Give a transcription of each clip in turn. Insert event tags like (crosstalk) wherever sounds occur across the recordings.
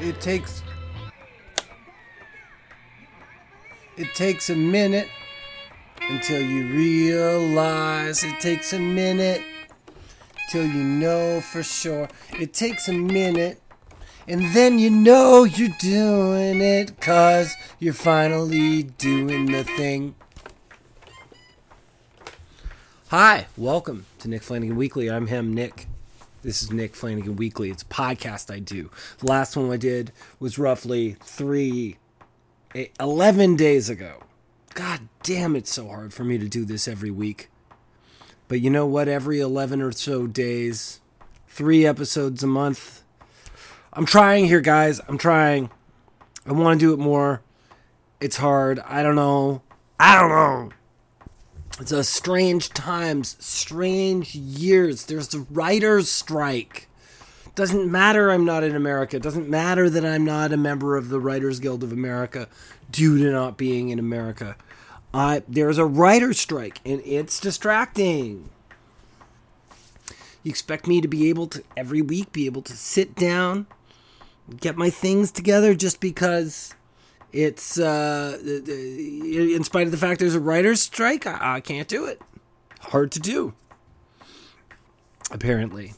It takes. It takes a minute until you realize. It takes a minute till you know for sure. It takes a minute. And then you know you're doing it cause you're finally doing the thing. Hi, welcome to Nick Flanagan Weekly. I'm him, Nick. This is Nick Flanagan Weekly. It's a podcast I do. The last one I did was roughly three, eight, 11 days ago. God damn, it's so hard for me to do this every week. But you know what? Every 11 or so days, three episodes a month. I'm trying here, guys. I'm trying. I want to do it more. It's hard. I don't know. I don't know. It's a strange times, strange years. There's a writer's strike. Doesn't matter I'm not in America. Doesn't matter that I'm not a member of the Writers Guild of America due to not being in America. Uh, there's a writer's strike, and it's distracting. You expect me to be able to every week be able to sit down, get my things together just because it's uh, in spite of the fact there's a writer's strike, I, I can't do it. Hard to do. Apparently.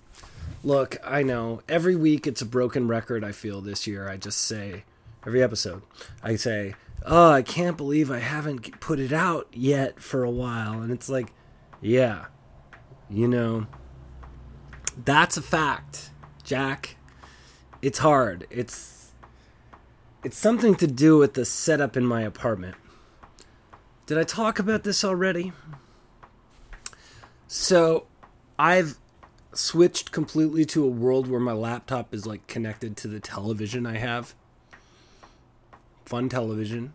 Look, I know every week it's a broken record. I feel this year. I just say every episode, I say, "Oh, I can't believe I haven't put it out yet for a while," and it's like, yeah, you know, that's a fact, Jack. It's hard. It's it's something to do with the setup in my apartment. Did I talk about this already? So, I've switched completely to a world where my laptop is like connected to the television I have. Fun television.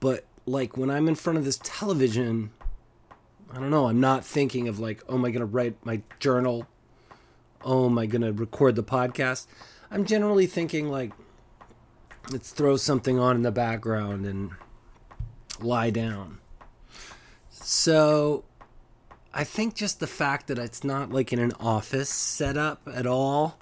But like when I'm in front of this television, I don't know, I'm not thinking of like, oh, am I going to write my journal? Oh, am I going to record the podcast? I'm generally thinking like, let's throw something on in the background and lie down. So I think just the fact that it's not like in an office setup at all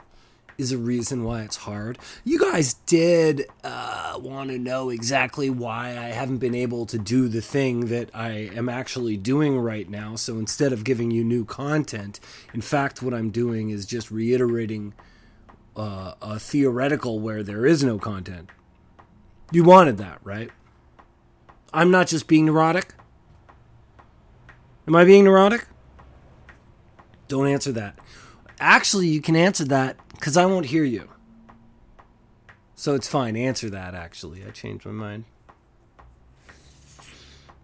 is a reason why it's hard. You guys did uh, want to know exactly why I haven't been able to do the thing that I am actually doing right now. So instead of giving you new content, in fact, what I'm doing is just reiterating uh, a theoretical where there is no content. You wanted that, right? I'm not just being neurotic. Am I being neurotic? Don't answer that. Actually, you can answer that because I won't hear you. So it's fine. Answer that, actually. I changed my mind.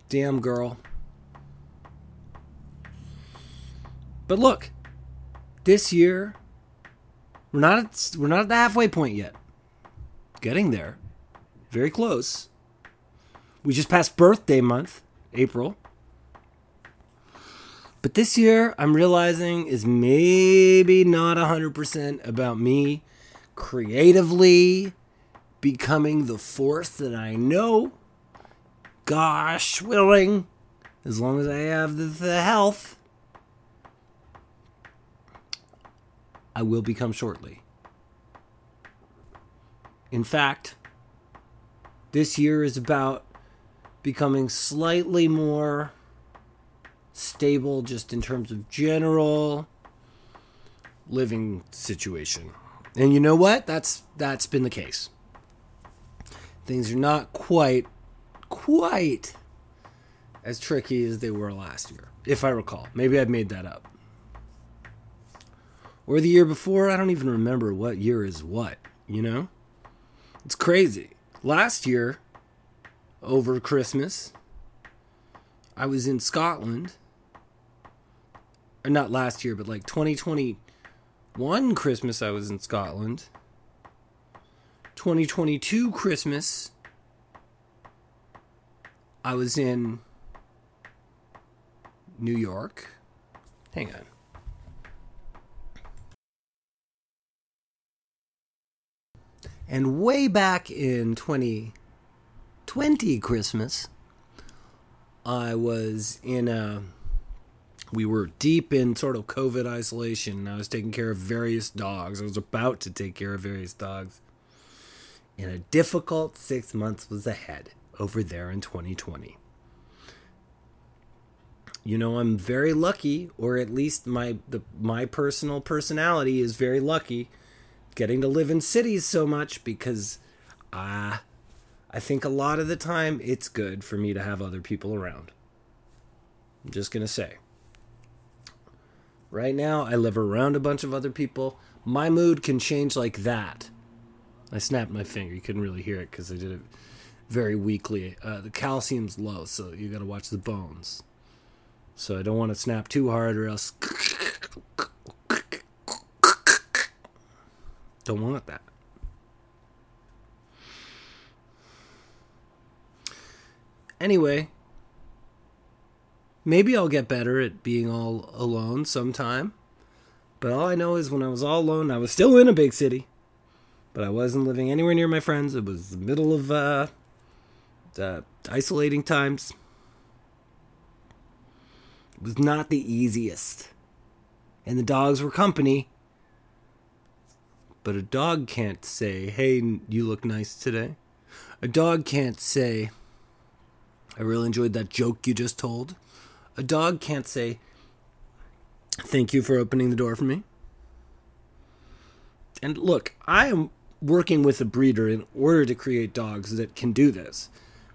Damn girl. But look, this year, we're not at, we're not at the halfway point yet. Getting there. Very close. We just passed birthday month, April. But this year, I'm realizing is maybe not 100% about me creatively becoming the force that I know. Gosh willing, as long as I have the, the health, I will become shortly. In fact, this year is about becoming slightly more stable just in terms of general living situation. And you know what? That's that's been the case. Things are not quite quite as tricky as they were last year, if I recall. Maybe I've made that up. Or the year before, I don't even remember what year is what, you know? It's crazy. Last year over Christmas, I was in Scotland or not last year, but like 2021 Christmas, I was in Scotland. 2022 Christmas, I was in New York. Hang on. And way back in 2020 Christmas, I was in a we were deep in sort of COVID isolation. I was taking care of various dogs. I was about to take care of various dogs. And a difficult six months was ahead over there in 2020. You know, I'm very lucky, or at least my the my personal personality is very lucky, getting to live in cities so much because, ah, uh, I think a lot of the time it's good for me to have other people around. I'm just gonna say. Right now, I live around a bunch of other people. My mood can change like that. I snapped my finger. You couldn't really hear it because I did it very weakly. Uh, the calcium's low, so you got to watch the bones. So I don't want to snap too hard, or else (laughs) don't want that. Anyway, Maybe I'll get better at being all alone sometime. But all I know is when I was all alone, I was still in a big city. But I wasn't living anywhere near my friends. It was the middle of uh, uh, isolating times. It was not the easiest. And the dogs were company. But a dog can't say, hey, you look nice today. A dog can't say, I really enjoyed that joke you just told. A dog can't say, Thank you for opening the door for me. And look, I am working with a breeder in order to create dogs that can do this.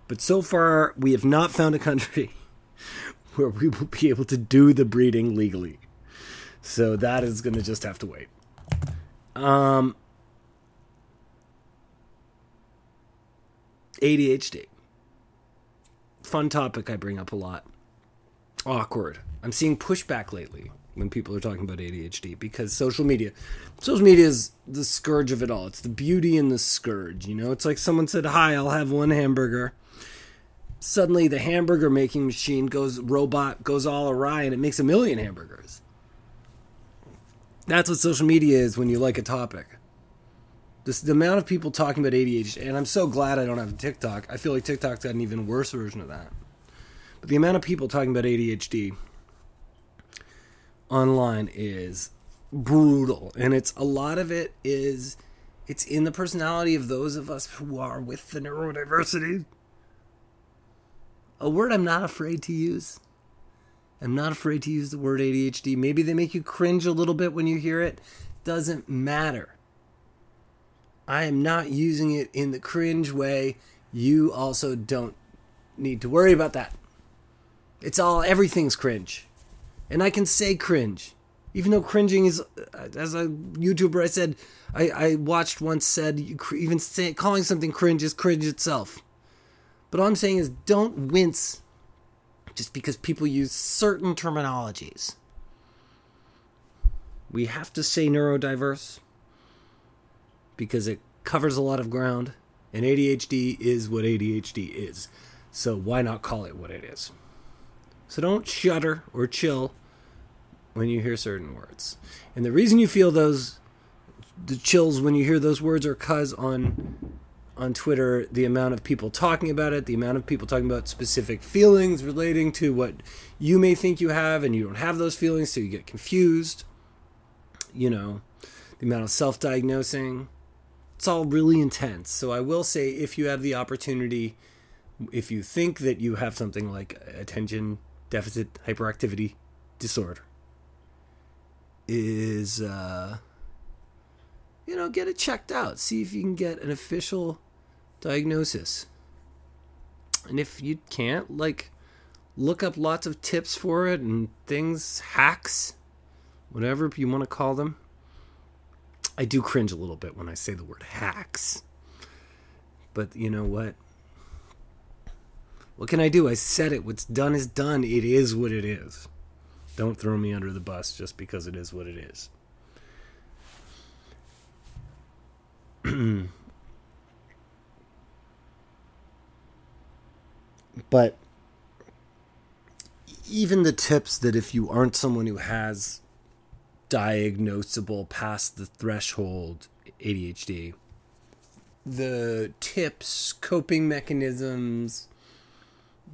But so far, we have not found a country (laughs) where we will be able to do the breeding legally. So that is going to just have to wait. Um, ADHD. Fun topic I bring up a lot awkward. I'm seeing pushback lately when people are talking about ADHD because social media, social media is the scourge of it all. It's the beauty and the scourge. You know, it's like someone said, "Hi, I'll have one hamburger." Suddenly, the hamburger making machine goes robot goes all awry and it makes a million hamburgers. That's what social media is when you like a topic. This, the amount of people talking about ADHD, and I'm so glad I don't have TikTok. I feel like TikTok's got an even worse version of that. But the amount of people talking about ADHD online is brutal. And it's a lot of it is it's in the personality of those of us who are with the neurodiversity. A word I'm not afraid to use. I'm not afraid to use the word ADHD. Maybe they make you cringe a little bit when you hear it. Doesn't matter. I am not using it in the cringe way. You also don't need to worry about that. It's all everything's cringe, and I can say cringe, even though cringing is, uh, as a YouTuber I said, I, I watched once said even say, calling something cringe is cringe itself. But all I'm saying is don't wince just because people use certain terminologies. We have to say neurodiverse because it covers a lot of ground, and ADHD is what ADHD is. So why not call it what it is? So don't shudder or chill when you hear certain words. And the reason you feel those the chills when you hear those words are cuz on on Twitter the amount of people talking about it, the amount of people talking about specific feelings relating to what you may think you have and you don't have those feelings so you get confused. You know, the amount of self-diagnosing. It's all really intense. So I will say if you have the opportunity if you think that you have something like attention deficit hyperactivity disorder is uh, you know get it checked out see if you can get an official diagnosis and if you can't like look up lots of tips for it and things hacks whatever you want to call them i do cringe a little bit when i say the word hacks but you know what what can I do? I said it. What's done is done. It is what it is. Don't throw me under the bus just because it is what it is. (clears throat) but even the tips that if you aren't someone who has diagnosable past the threshold ADHD, the tips, coping mechanisms,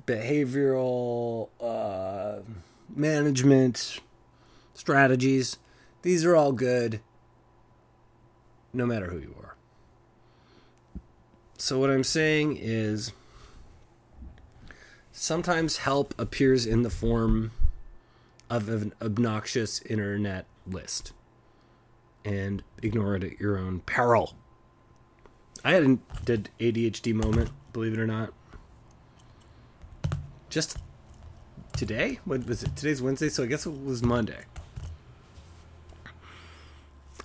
behavioral uh, management, strategies. These are all good no matter who you are. So, what I'm saying is sometimes help appears in the form of an obnoxious internet list and ignore it at your own peril. I had an did ADHD moment, believe it or not. Just today? What was it? Today's Wednesday, so I guess it was Monday.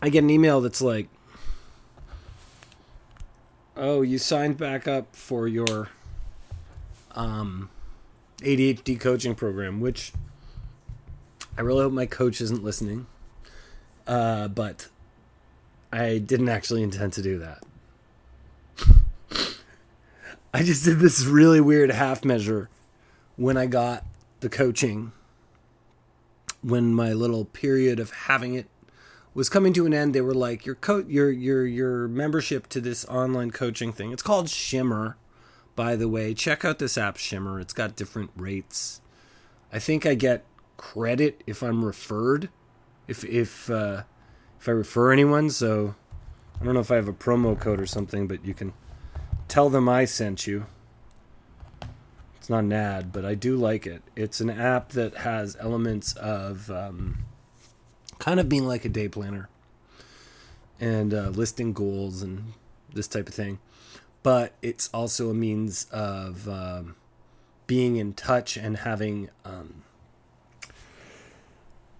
I get an email that's like, "Oh, you signed back up for your um, ADHD coaching program," which I really hope my coach isn't listening. Uh, but I didn't actually intend to do that. (laughs) I just did this really weird half measure when I got the coaching. When my little period of having it was coming to an end, they were like, "Your co- your your your membership to this online coaching thing. It's called Shimmer, by the way. Check out this app Shimmer. It's got different rates. I think I get credit if I'm referred, if if uh, if I refer anyone. So I don't know if I have a promo code or something, but you can tell them I sent you. It's not an ad, but I do like it. It's an app that has elements of um, kind of being like a day planner and uh, listing goals and this type of thing. But it's also a means of um, being in touch and having um,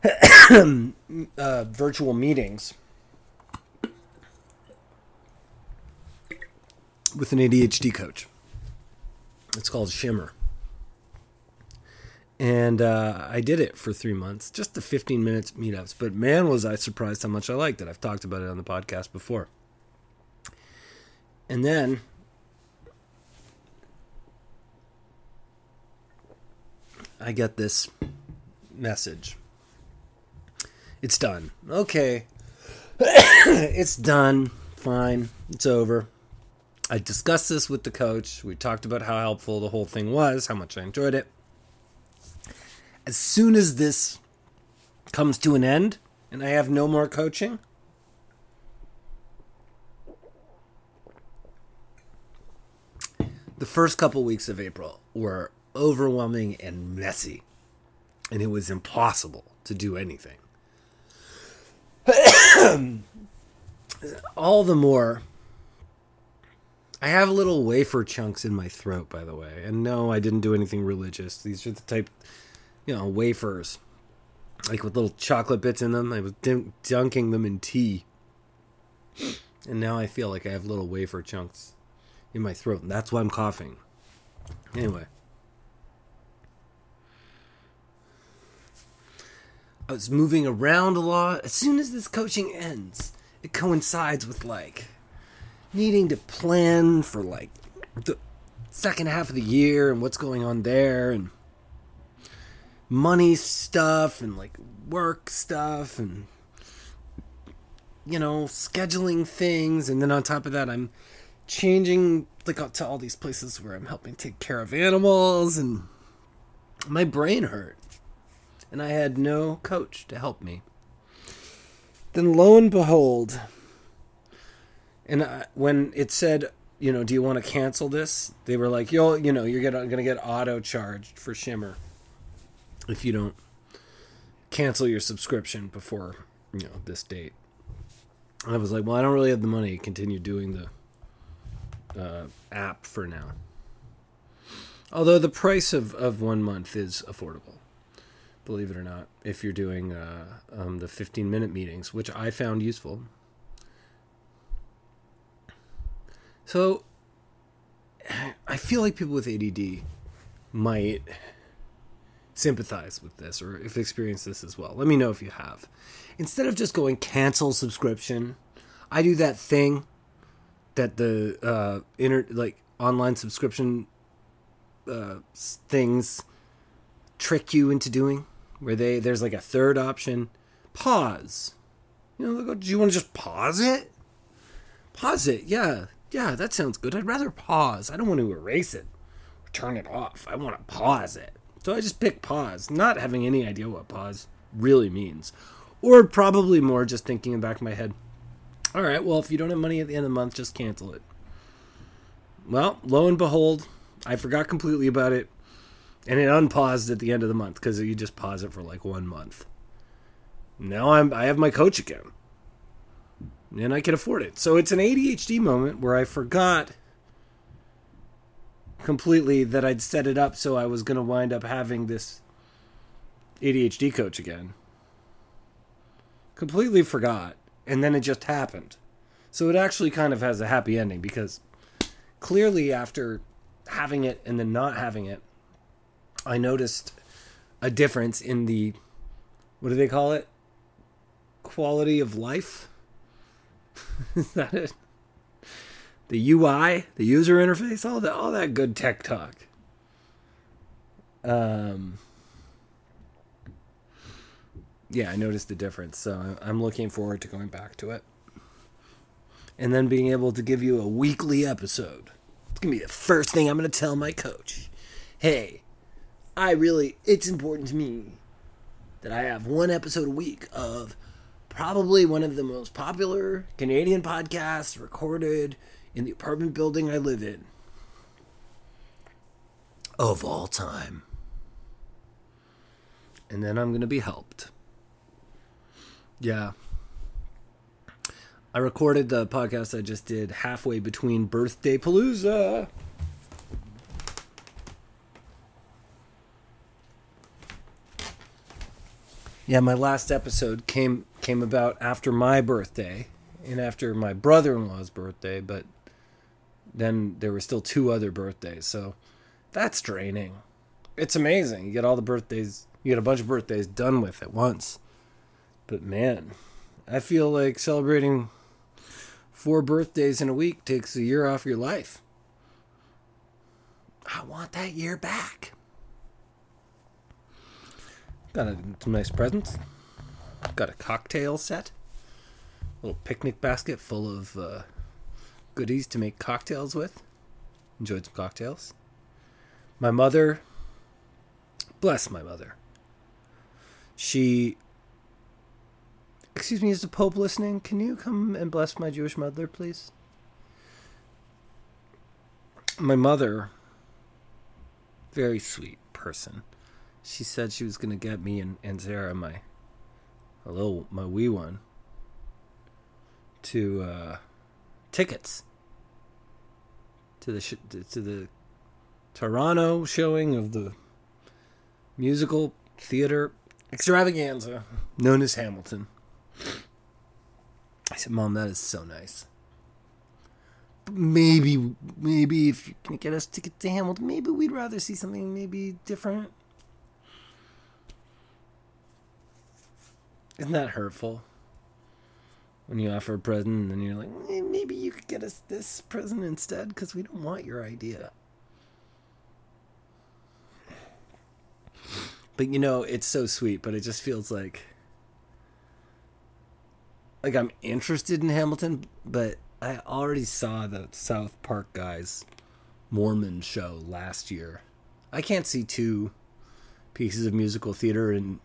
(coughs) uh, virtual meetings with an ADHD coach. It's called Shimmer and uh, I did it for three months, just the 15 minutes meetups. But man, was I surprised how much I liked it. I've talked about it on the podcast before. And then I get this message. It's done. Okay. (coughs) it's done. Fine. It's over. I discussed this with the coach. We talked about how helpful the whole thing was, how much I enjoyed it as soon as this comes to an end and I have no more coaching, the first couple weeks of April were overwhelming and messy, and it was impossible to do anything. All the more, I have little wafer chunks in my throat, by the way. And no, I didn't do anything religious. These are the type you know, wafers, like with little chocolate bits in them. I was dunking them in tea. And now I feel like I have little wafer chunks in my throat, and that's why I'm coughing. Anyway. I was moving around a lot. As soon as this coaching ends, it coincides with like needing to plan for like the second half of the year and what's going on there and money stuff and like work stuff and you know scheduling things and then on top of that i'm changing like to all these places where i'm helping take care of animals and my brain hurt and i had no coach to help me then lo and behold and I, when it said you know do you want to cancel this they were like you'll you know you're gonna, gonna get auto charged for shimmer if you don't cancel your subscription before you know this date. And I was like, well, I don't really have the money to continue doing the uh, app for now. Although the price of, of one month is affordable, believe it or not, if you're doing uh, um, the 15 minute meetings, which I found useful. So I feel like people with ADD might sympathize with this or if experienced this as well. Let me know if you have. Instead of just going cancel subscription, I do that thing that the uh like online subscription uh things trick you into doing? Where they there's like a third option. Pause. You know do you want to just pause it? Pause it. Yeah. Yeah that sounds good. I'd rather pause. I don't want to erase it. Or turn it off. I want to pause it. So I just pick pause, not having any idea what pause really means. Or probably more just thinking in back of my head, all right, well, if you don't have money at the end of the month, just cancel it. Well, lo and behold, I forgot completely about it, and it unpaused at the end of the month because you just pause it for like one month. Now I'm I have my coach again, and I can afford it. So it's an ADHD moment where I forgot completely that I'd set it up so I was going to wind up having this ADHD coach again. Completely forgot, and then it just happened. So it actually kind of has a happy ending because clearly after having it and then not having it, I noticed a difference in the what do they call it? Quality of life? (laughs) Is that it? The UI, the user interface, all that all that good tech talk. Um yeah, I noticed the difference. So I'm looking forward to going back to it. And then being able to give you a weekly episode. It's going to be the first thing I'm going to tell my coach. Hey, I really, it's important to me that I have one episode a week of probably one of the most popular Canadian podcasts recorded in the apartment building I live in of all time. And then I'm going to be helped. Yeah. I recorded the podcast I just did halfway between Birthday Palooza. Yeah, my last episode came came about after my birthday and after my brother-in-law's birthday, but then there were still two other birthdays. So that's draining. It's amazing. You get all the birthdays, you get a bunch of birthdays done with at once. But man, I feel like celebrating four birthdays in a week takes a year off your life. I want that year back. Got a, some nice presents. Got a cocktail set. A little picnic basket full of uh, goodies to make cocktails with. Enjoyed some cocktails. My mother, bless my mother. She Excuse me, is the Pope listening? Can you come and bless my Jewish mother, please? My mother, very sweet person. She said she was going to get me and, and Sarah, my a little my wee one, to uh, tickets to the sh- to the Toronto showing of the musical theater extravaganza known as Hamilton. I said, Mom, that is so nice. maybe, maybe if you can get us tickets to Hamilton, maybe we'd rather see something maybe different. Isn't that hurtful? When you offer a present and then you're like, maybe you could get us this present instead because we don't want your idea. But you know, it's so sweet, but it just feels like like I'm interested in Hamilton, but I already saw the South Park guys Mormon show last year. I can't see two pieces of musical theater in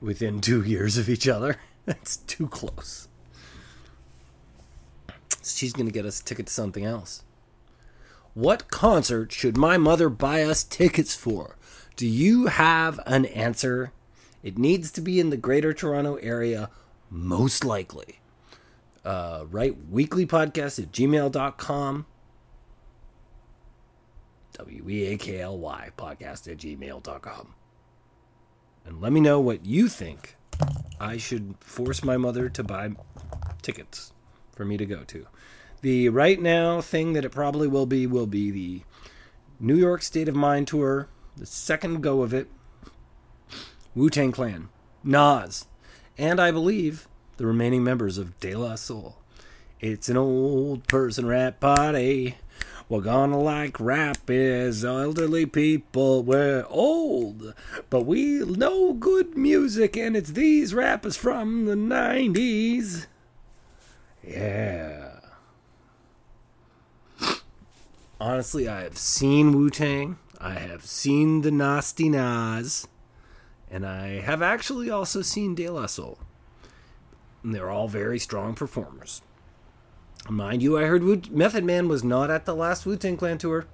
within 2 years of each other. (laughs) That's too close. She's going to get us a ticket to something else. What concert should my mother buy us tickets for? Do you have an answer? It needs to be in the greater Toronto area most likely. Uh, write weakly podcast at gmail.com. W E A K L Y podcast at gmail.com. And let me know what you think I should force my mother to buy tickets for me to go to. The right now thing that it probably will be will be the New York State of Mind tour, the second go of it. Wu Tang Clan, Nas, and I believe the remaining members of De La Soul. It's an old person rap party. We're gonna like rap as elderly people. We're old, but we know good music, and it's these rappers from the 90s. Yeah. Honestly, I have seen Wu Tang. I have seen the Nasty Nas, and I have actually also seen De La Soul. And they're all very strong performers. Mind you, I heard Wu- Method Man was not at the last Wu Tang Clan tour.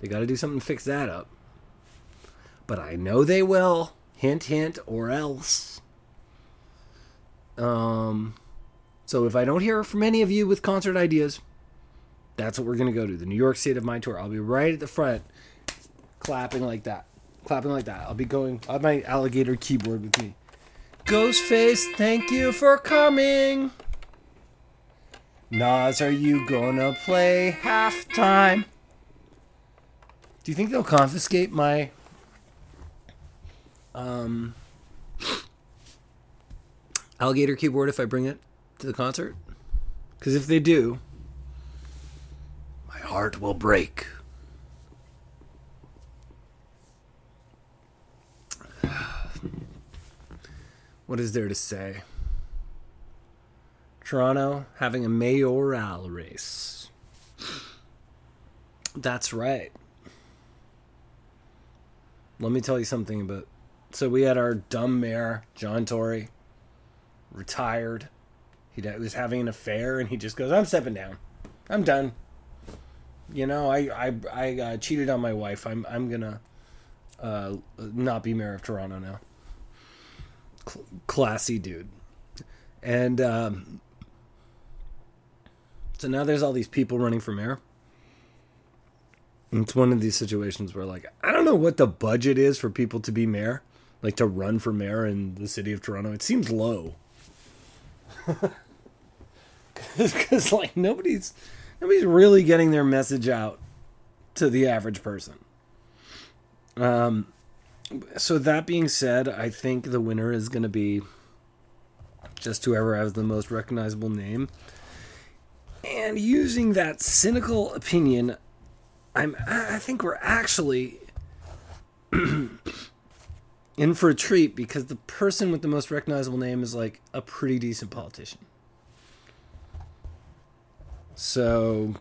They got to do something to fix that up. But I know they will. Hint, hint, or else. Um, so if I don't hear from any of you with concert ideas, that's what we're gonna go to. The New York State of Mind tour. I'll be right at the front, clapping like that, clapping like that. I'll be going. Have my alligator keyboard with me. Ghostface, thank you for coming. Nas, are you gonna play halftime? Do you think they'll confiscate my um alligator keyboard if I bring it to the concert? Because if they do, my heart will break. What is there to say? Toronto having a mayoral race. That's right. Let me tell you something about. So we had our dumb mayor, John Tory, retired. He was having an affair, and he just goes, "I'm stepping down. I'm done. You know, I I I uh, cheated on my wife. I'm I'm gonna uh, not be mayor of Toronto now." Cl- classy dude, and um, so now there's all these people running for mayor. It's one of these situations where, like, I don't know what the budget is for people to be mayor, like to run for mayor in the city of Toronto. It seems low. (laughs) Because, like, nobody's nobody's really getting their message out to the average person. Um, so that being said, I think the winner is going to be just whoever has the most recognizable name. And using that cynical opinion, I'm I think we're actually (clears throat) in for a treat because the person with the most recognizable name is like a pretty decent politician. So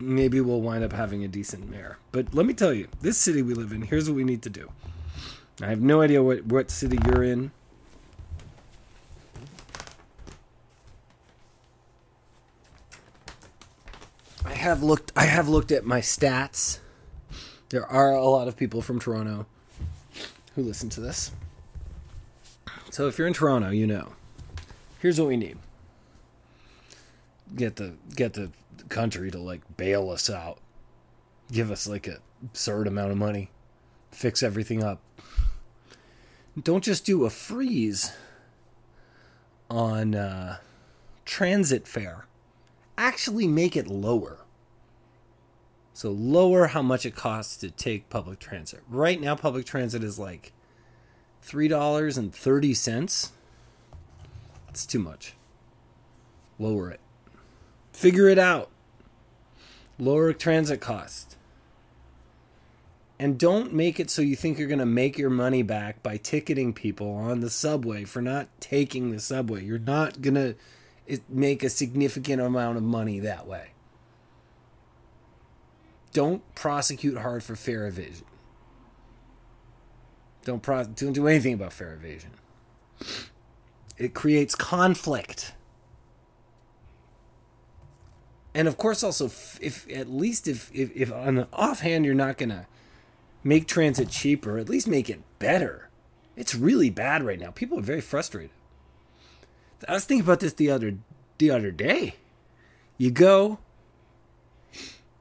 maybe we'll wind up having a decent mayor. But let me tell you, this city we live in, here's what we need to do. I have no idea what, what city you're in. I have looked I have looked at my stats. There are a lot of people from Toronto who listen to this. So if you're in Toronto, you know. Here's what we need. Get the get the country to like bail us out. Give us like a absurd amount of money. Fix everything up. Don't just do a freeze on uh, transit fare. Actually make it lower. So lower how much it costs to take public transit. Right now public transit is like $3.30. That's too much. Lower it. Figure it out. Lower transit cost. And don't make it so you think you're going to make your money back by ticketing people on the subway for not taking the subway. You're not going to make a significant amount of money that way. Don't prosecute hard for fare evasion. Don't pro- don't do anything about fare evasion. It creates conflict. And of course, also, if, at least if, if if on the offhand you're not gonna make transit cheaper, at least make it better. It's really bad right now. People are very frustrated. I was thinking about this the other the other day. You go,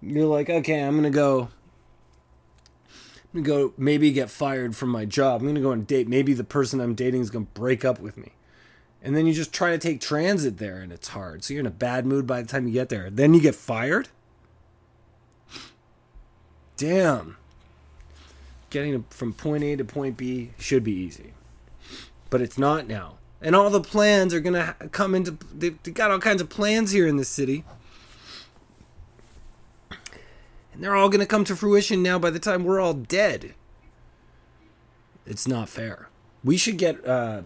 you're like, okay, I'm gonna go. I'm gonna go. Maybe get fired from my job. I'm gonna go on a date. Maybe the person I'm dating is gonna break up with me, and then you just try to take transit there, and it's hard. So you're in a bad mood by the time you get there. Then you get fired. Damn. Getting from point A to point B should be easy, but it's not now. And all the plans are gonna come into. They've got all kinds of plans here in the city and they're all going to come to fruition now by the time we're all dead. It's not fair. We should get uh,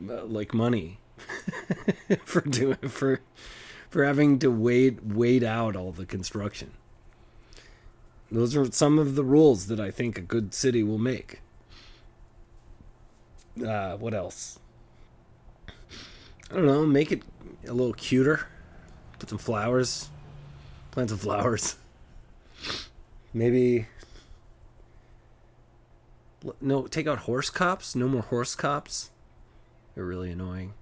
like money (laughs) for doing for for having to wait wait out all the construction. Those are some of the rules that I think a good city will make. Uh, what else? I don't know. Make it a little cuter. Put some flowers. Plant some flowers. Maybe. No, take out horse cops. No more horse cops. They're really annoying.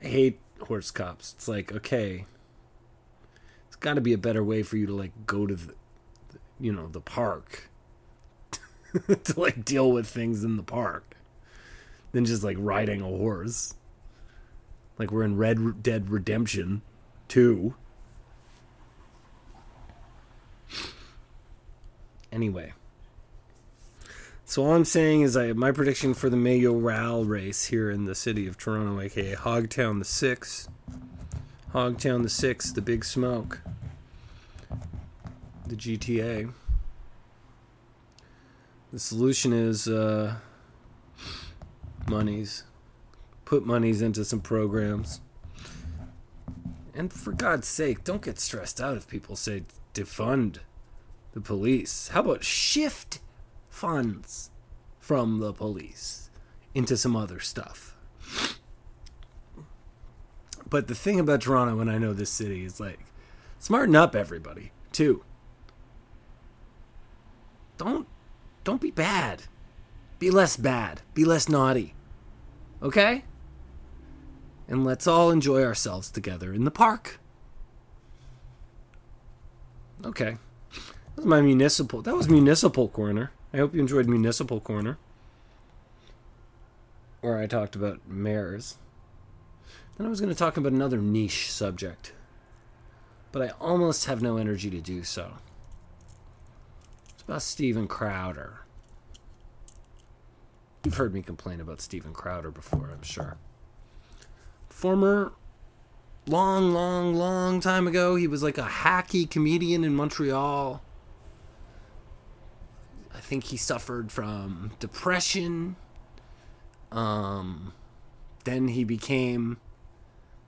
I hate horse cops. It's like, okay, it's got to be a better way for you to like go to the, you know, the park (laughs) to like deal with things in the park than just like riding a horse. Like we're in Red Dead Redemption 2. Anyway. So all I'm saying is I my prediction for the Mayo mayoral race here in the city of Toronto, aka Hogtown the Six. Hogtown the Six, the big smoke. The GTA. The solution is uh, monies. Put monies into some programs. And for God's sake, don't get stressed out if people say defund the police. How about shift funds from the police into some other stuff. But the thing about Toronto, when I know this city, is like, smarten up, everybody, too. Don't, don't be bad. Be less bad. Be less naughty. Okay? And let's all enjoy ourselves together in the park. Okay. That was my municipal. That was municipal corner. I hope you enjoyed Municipal Corner, where I talked about mayors. Then I was going to talk about another niche subject, but I almost have no energy to do so. It's about Steven Crowder. You've heard me complain about Steven Crowder before, I'm sure. Former, long, long, long time ago, he was like a hacky comedian in Montreal I think he suffered from depression. Um, then he became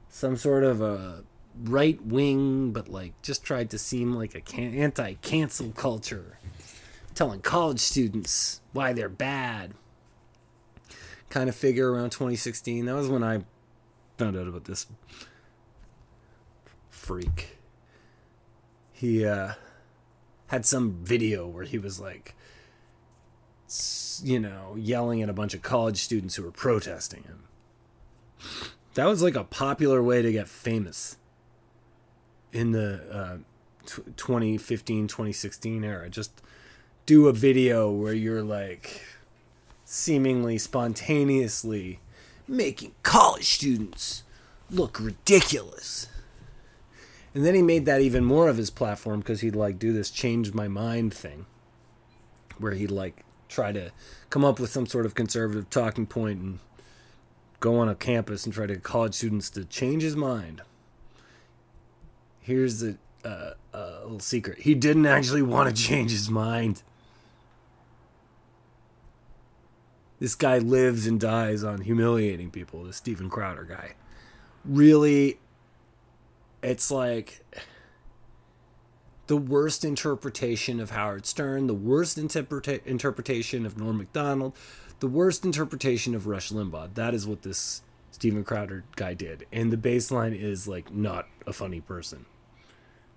some sort of a right wing, but like just tried to seem like a can- anti cancel culture, telling college students why they're bad. Kind of figure around 2016. That was when I found out about this freak. He uh, had some video where he was like, you know, yelling at a bunch of college students who were protesting him. That was like a popular way to get famous in the uh, 2015 2016 era. Just do a video where you're like seemingly spontaneously making college students look ridiculous. And then he made that even more of his platform because he'd like do this change my mind thing where he'd like try to come up with some sort of conservative talking point and go on a campus and try to get college students to change his mind. Here's a, uh, a little secret he didn't actually want to change his mind. This guy lives and dies on humiliating people, the Steven Crowder guy. Really, it's like the worst interpretation of Howard Stern, the worst interpreta- interpretation of Norm Macdonald, the worst interpretation of Rush Limbaugh. That is what this Steven Crowder guy did. And the baseline is like not a funny person.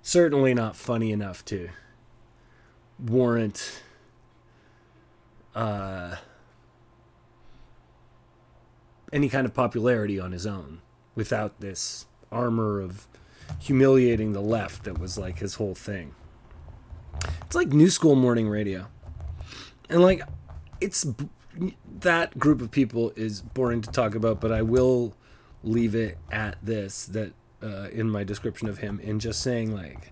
Certainly not funny enough to warrant uh, any kind of popularity on his own without this armor of humiliating the left that was like his whole thing. It's like new school morning radio. And like it's that group of people is boring to talk about, but I will leave it at this that uh, in my description of him in just saying like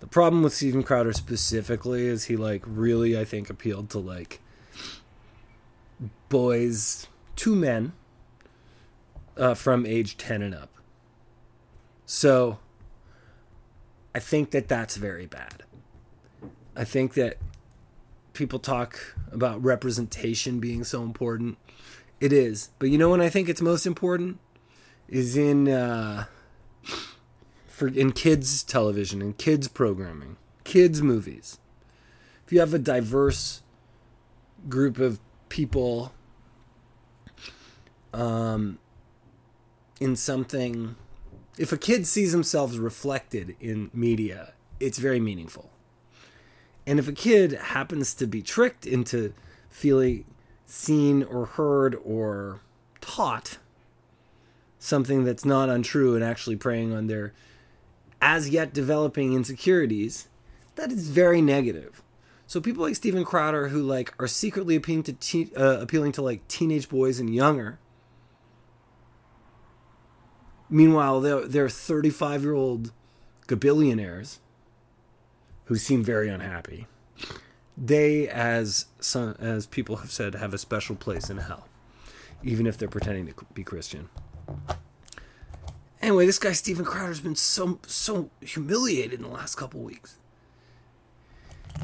the problem with Steven Crowder specifically is he like really I think appealed to like boys, two men uh, from age 10 and up. So I think that that's very bad. I think that people talk about representation being so important. It is, but you know when I think it's most important is in uh, for in kids television and kids programming. kids movies, if you have a diverse group of people um, in something, if a kid sees themselves reflected in media, it's very meaningful. And if a kid happens to be tricked into feeling seen or heard or taught something that's not untrue and actually preying on their as yet developing insecurities, that is very negative. So people like Steven Crowder who like are secretly appealing to te- uh, appealing to like teenage boys and younger. Meanwhile, they're they're 35 year old gabillionaires who seem very unhappy. They, as some, as people have said, have a special place in hell, even if they're pretending to be Christian. Anyway, this guy Steven Crowder's been so so humiliated in the last couple weeks.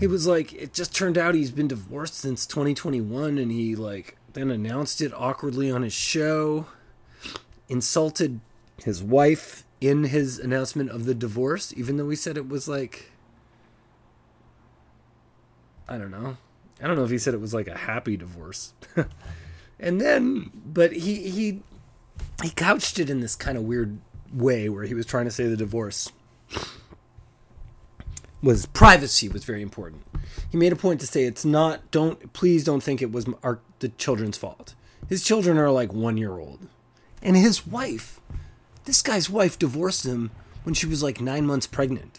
He was like, it just turned out he's been divorced since 2021, and he like then announced it awkwardly on his show, insulted his wife in his announcement of the divorce, even though he said it was like I don't know. I don't know if he said it was like a happy divorce. (laughs) and then but he he he couched it in this kind of weird way where he was trying to say the divorce was privacy was very important. He made a point to say it's not don't please don't think it was our the children's fault. His children are like 1 year old. And his wife, this guy's wife divorced him when she was like 9 months pregnant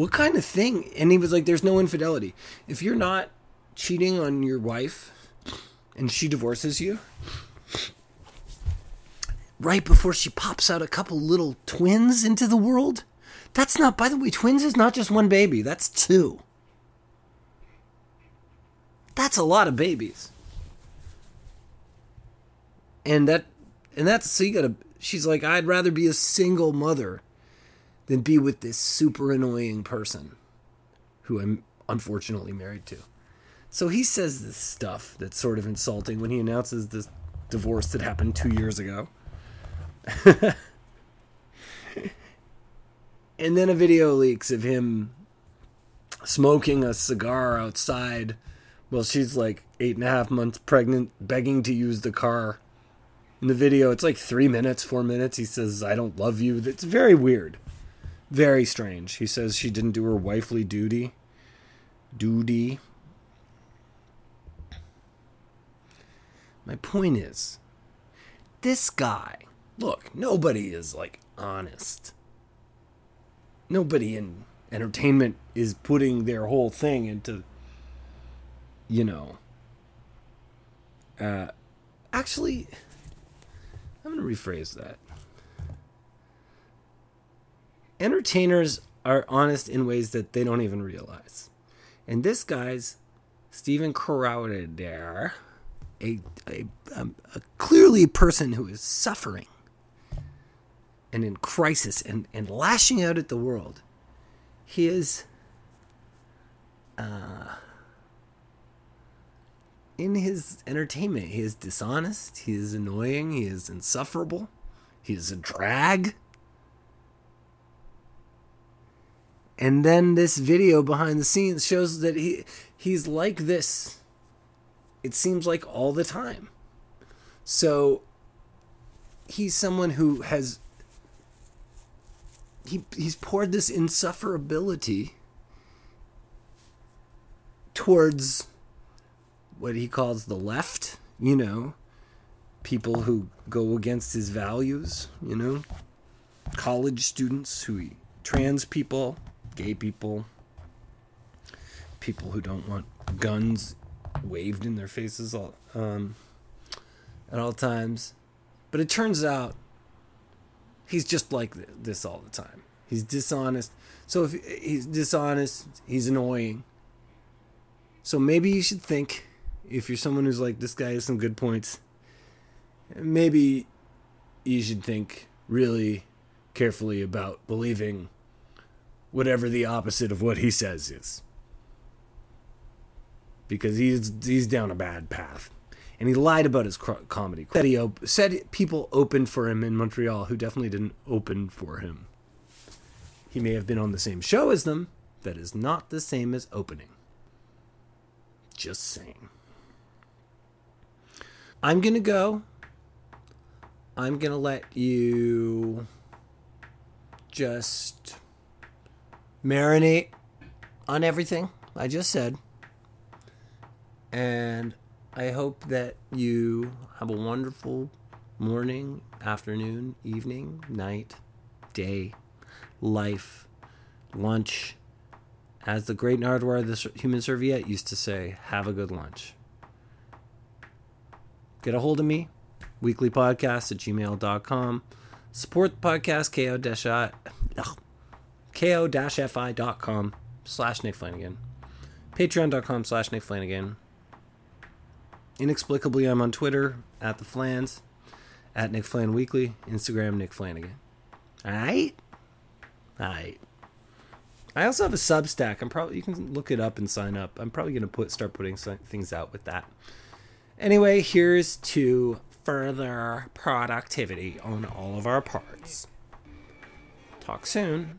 what kind of thing? And he was like, there's no infidelity. If you're not cheating on your wife and she divorces you, right before she pops out a couple little twins into the world, that's not, by the way, twins is not just one baby, that's two. That's a lot of babies. And that, and that's, so you gotta, she's like, I'd rather be a single mother than be with this super annoying person who I'm unfortunately married to. So he says this stuff that's sort of insulting when he announces this divorce that happened two years ago. (laughs) and then a video leaks of him smoking a cigar outside while she's like eight and a half months pregnant, begging to use the car. In the video, it's like three minutes, four minutes. He says, I don't love you. It's very weird. Very strange. He says she didn't do her wifely duty. Duty. My point is, this guy, look, nobody is like honest. Nobody in entertainment is putting their whole thing into, you know, uh, actually, I'm going to rephrase that entertainers are honest in ways that they don't even realize. And this guy's Steven Crowder, a, a, um, a clearly a person who is suffering and in crisis and, and lashing out at the world. He is uh, in his entertainment. He is dishonest. He is annoying. He is insufferable. He is a drag. And then this video behind the scenes shows that he he's like this. It seems like all the time. So he's someone who has he he's poured this insufferability towards what he calls the left, you know, people who go against his values, you know, college students who he, trans people, gay people, people who don't want guns waved in their faces all, um, at all times. But it turns out he's just like this all the time. He's dishonest. So if he's dishonest, he's annoying. So maybe you should think if you're someone who's like this guy has some good points, maybe you should think really carefully about believing whatever the opposite of what he says is. Because he's he's down a bad path. And he lied about his comedy. Said, he op- said people opened for him in Montreal who definitely didn't open for him He may have been on the same show as them. That is not the same as opening. Just saying. I'm going to go. I'm going to let you just marinate on everything I just said. And I hope that you have a wonderful morning, afternoon, evening, night, day, life, lunch. As the great Nardwuar, the human serviette, used to say, have a good lunch. Get a hold of me, weaklypodcast at gmail.com. Support the podcast, ko-fi, ko-fi.com slash Nick Flanagan. Patreon.com slash Nick Flanagan. Inexplicably, I'm on Twitter at the Flans, at Nick Flan Weakly, Instagram Nick Flanagan. All right, all right. I also have a Substack. I'm probably you can look it up and sign up. I'm probably gonna put start putting things out with that. Anyway, here's to further productivity on all of our parts. Talk soon.